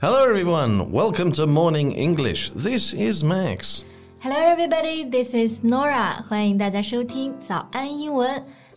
Hello, everyone. Welcome to Morning English. This is Max. Hello, everybody. This is Norah. 欢迎大家收听早安英文。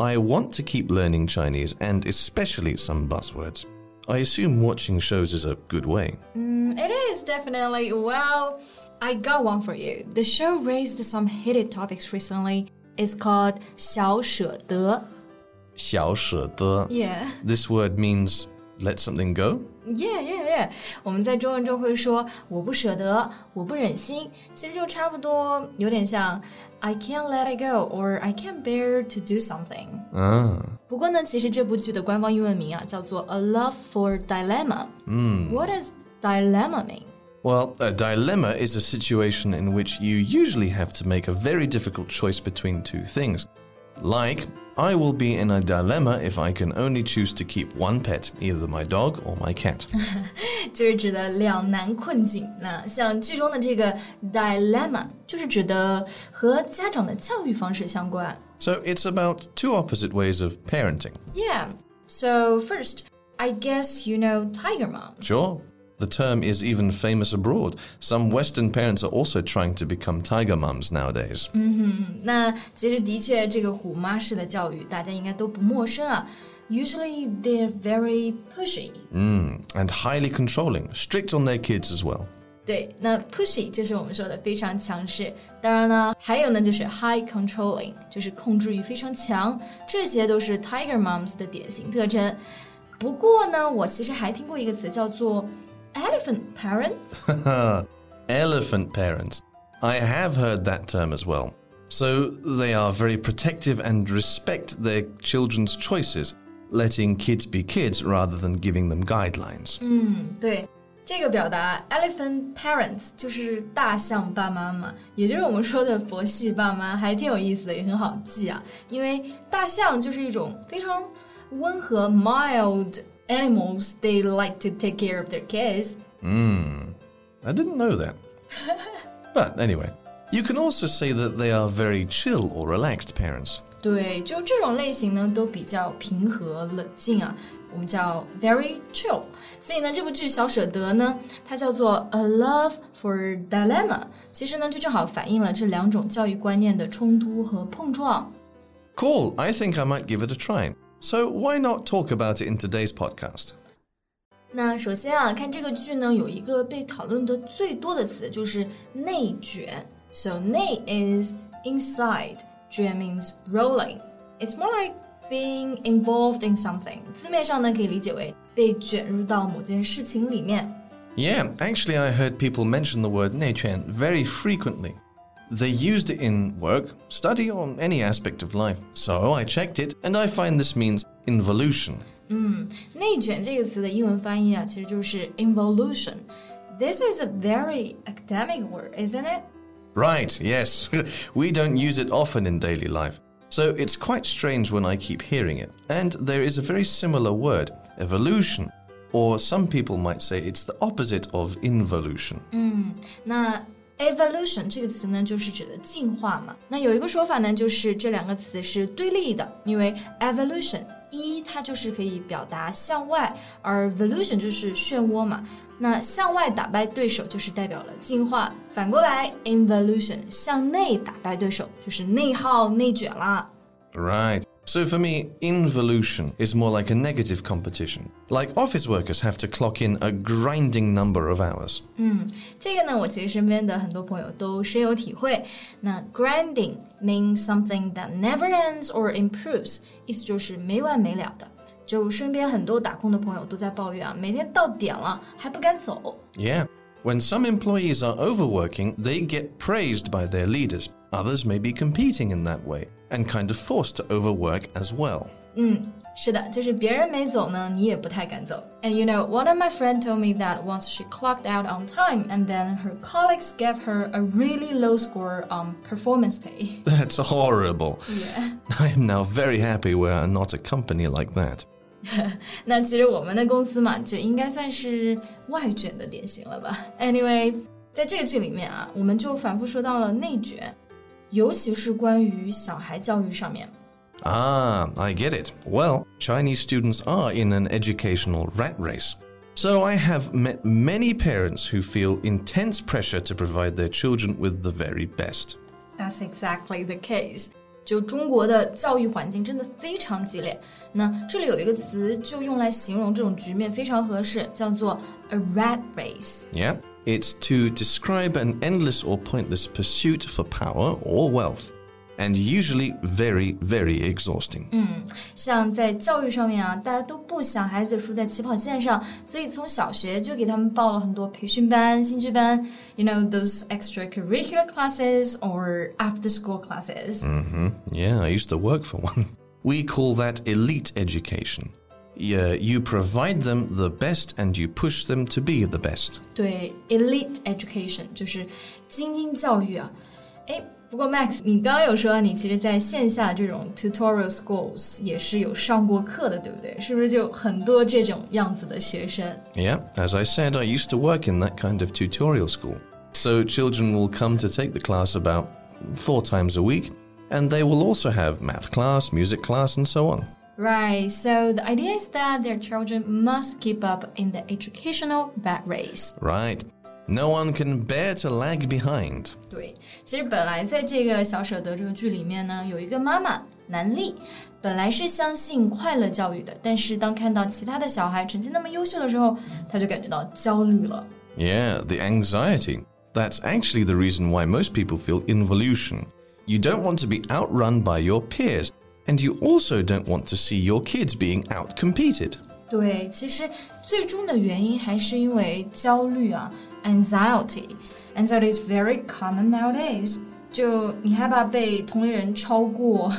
I want to keep learning Chinese and especially some buzzwords. I assume watching shows is a good way. Mm, it is definitely. Well, I got one for you. The show raised some heated topics recently. It's called 小舍得.小舍得. Yeah. This word means let something go? Yeah, yeah, yeah. 我们在中文中会说我不舍得，我不忍心，其实就差不多，有点像 I can't let it go or I can't bear to do something. 啊。不过呢，其实这部剧的官方英文名啊叫做 A Love for Dilemma. 嗯。What does dilemma mean? Well, a dilemma is a situation in which you usually have to make a very difficult choice between two things. Like, I will be in a dilemma if I can only choose to keep one pet, either my dog or my cat. 就是指的两难困境。那像剧中的这个 dilemma，就是指的和家长的教育方式相关。 So it's about two opposite ways of parenting. Yeah. So first, I guess you know tiger moms. Sure. The term is even famous abroad. Some Western parents are also trying to become tiger mums nowadays. 那其实的确，这个虎妈式的教育，大家应该都不陌生啊。Usually they're very pushy. Mm, and highly controlling, strict on their kids as well. 对，那 pushy 就是我们说的非常强势。当然呢，还有呢就是 high controlling，就是控制欲非常强，这些都是 tiger moms 的典型特征。不过呢，我其实还听过一个词叫做 elephant parents。 Elephant parents. I have heard that term as well. So they are very protective and respect their children's choices, letting kids be kids rather than giving them guidelines. 对，这个表达 elephant parents 就是大象爸妈嘛，也就是我们说的佛系爸妈，还挺有意思的，也很好记啊。因为大象就是一种非常温和 mild animals. They like to take care of their kids. Mm, I didn't know that. but anyway, you can also say that they are very chill or relaxed parents. 对，就这种类型呢，都比较平和冷静啊，我们叫 very chill。所以呢，这部剧《小舍得》呢，它叫做 A Love for Dilemma，其实呢，就正好反映了这两种教育观念的冲突和碰撞。 Cool, I think I might give it a try. So why not talk about it in today's podcast? 那首先啊，看这个剧呢，有一个被讨论的最多的词就是内卷。So 内 is inside，卷 means rolling。It's more like being involved in something。字面上呢，可以理解为被卷入到某件事情里面。 Yeah, actually, I heard people mention the word 内卷 very frequently. They used it in work, study, or any aspect of life. So I checked it, and I find this means involution. 内卷这个词的英文翻译啊，其实就是 involution。This is a very academic word, isn't it? Right, yes. we don't use it often in daily life. So it's quite strange when I keep hearing it. And there is a very similar word, evolution. Or some people might say it's the opposite of involution. 那 Evolution 这个词呢，就是指的进化嘛。那有一个说法呢，就是这两个词是对立的，因为 evolution 一它就是可以表达向外，而 volution 就是漩涡嘛。那向外打败对手就是代表了进化，反过来 involution 向内打败对手就是内耗、内卷啦。Right. So for me, involution is more like a negative competition. Like office workers have to clock in a grinding number of hours. 这个呢，我其实身边的很多朋友都深有体会。那 grinding means something that never ends or improves，意思就是没完没了的。就身边很多打工的朋友都在抱怨啊，每天到点了还不赶走。 Yeah. When some employees are overworking, they get praised by their leaders. Others may be competing in that way and kind of forced to overwork as well. 是的，就是别人没走呢，你也不太敢走。And you know, one of my friends told me that once she clocked out on time, and then her colleagues gave her a really low score on performance pay. That's horrible. Yeah. I am now very happy we're not a company like that. 那其实我们的公司嘛，就应该算是外卷的典型了吧。Anyway，在这个剧里面啊，我们就反复说到了内卷， 尤其是关于小孩教育上面。Ah, I get it. Well, Chinese students are in an educational rat race. So I have met many parents who feel intense pressure to provide their children with the very best. That's exactly the case. 就中国的教育环境真的非常激烈。那这里有一个词就用来形容这种局面非常合适，叫做 a rat race。Yeah, it's to describe an endless or pointless pursuit for power or wealth and usually very, very exhausting. 嗯，像在教育上面啊，大家都不想孩子输在起跑线上，所以从小学就给他们报了很多培训班、兴趣班，you know those extracurricular classes or after-school classes. hmm Yeah, I used to work for one. We call that elite education. Yeah, you provide them the best and you push them to be the best. 对，elite education 就是精英教育啊。哎，不过 Max，你刚刚有说你其实在线下这种 tutorial schools 也是有上过课的，对不对？是不是就很多这种样子的学生？ Yeah, as I said, I used to work in that kind of tutorial school. So children will come to take the class about four times a week, and they will also have math class, music class, and so on. Right, so the idea is that their children must keep up in the educational rat race. Right. No one can bear to lag behind. 对，其实本来在这个小舍得这个剧里面呢，有一个妈妈南俪，本来是相信快乐教育的，但是当看到其他的小孩成绩那么优秀的时候，她就感觉到焦虑了。Yeah, the anxiety. That's actually the reason why most people feel involution. You don't want to be outrun by your peers. and you also don't want to see your kids being outcompeted. 对，其实最终的原因还是因为焦虑啊，anxiety。Anxiety is very common nowadays. 就你害怕被同龄人超过，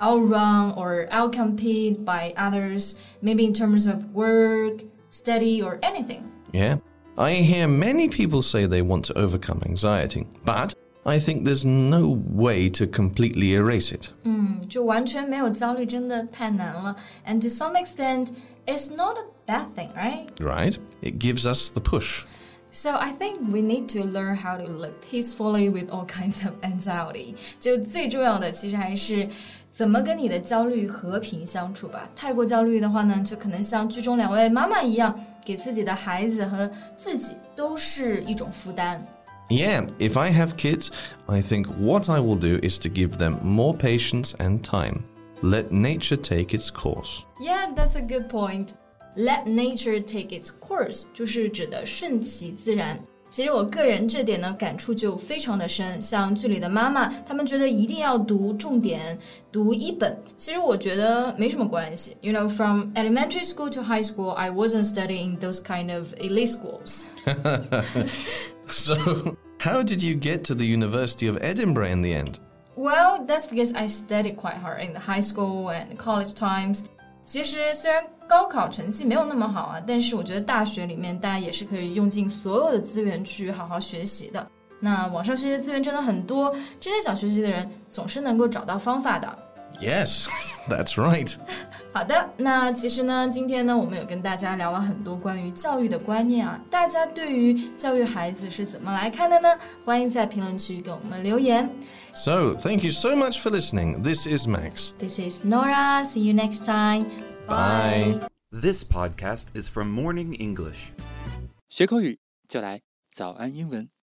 outrun or outcompete by others, maybe in terms of work, study, or anything. Yeah. I hear many people say they want to overcome anxiety, but I think there's no way to completely erase it. 嗯，就完全没有焦虑真的太难了。And to some extent, it's not a bad thing, right? Right? It gives us the push. So I think we need to learn how to live peacefully with all kinds of anxiety. 就最重要的其实还是怎么跟你的焦虑和平相处吧。太过焦虑的话呢，就可能像剧中两位妈妈一样，给自己的孩子和自己都是一种负担。 Yeah, if I have kids, I think what I will do is to give them more patience and time. Let nature take its course. Yeah, that's a good point. Let nature take its course，就是指的顺其自然。其实我个人这点呢感触就非常的深，像剧里的妈妈，她们觉得一定要读重点，读一本。其实我觉得没什么关系。You know, from elementary school to high school, I wasn't studying those kind of elite schools. So, how did you get to the University of Edinburgh in the end? Well, that's because I studied quite hard in the high school and college times. 其实虽然高考成绩没有那么好啊，但是我觉得大学里面大家也是可以用尽所有的资源去好好学习的。那网上学习的资源真的很多，真正想学习的人总是能够找到方法的。 Yes, that's right. 好的，那其实呢，今天呢，我们有跟大家聊了很多关于教育的观念啊，大家对于教育孩子是怎么来看的呢？欢迎在评论区给我们留言。So, thank you so much for listening. This is Max. This is Norah. See you next time. Bye. This podcast is from Morning English. 学口语就来早安英文。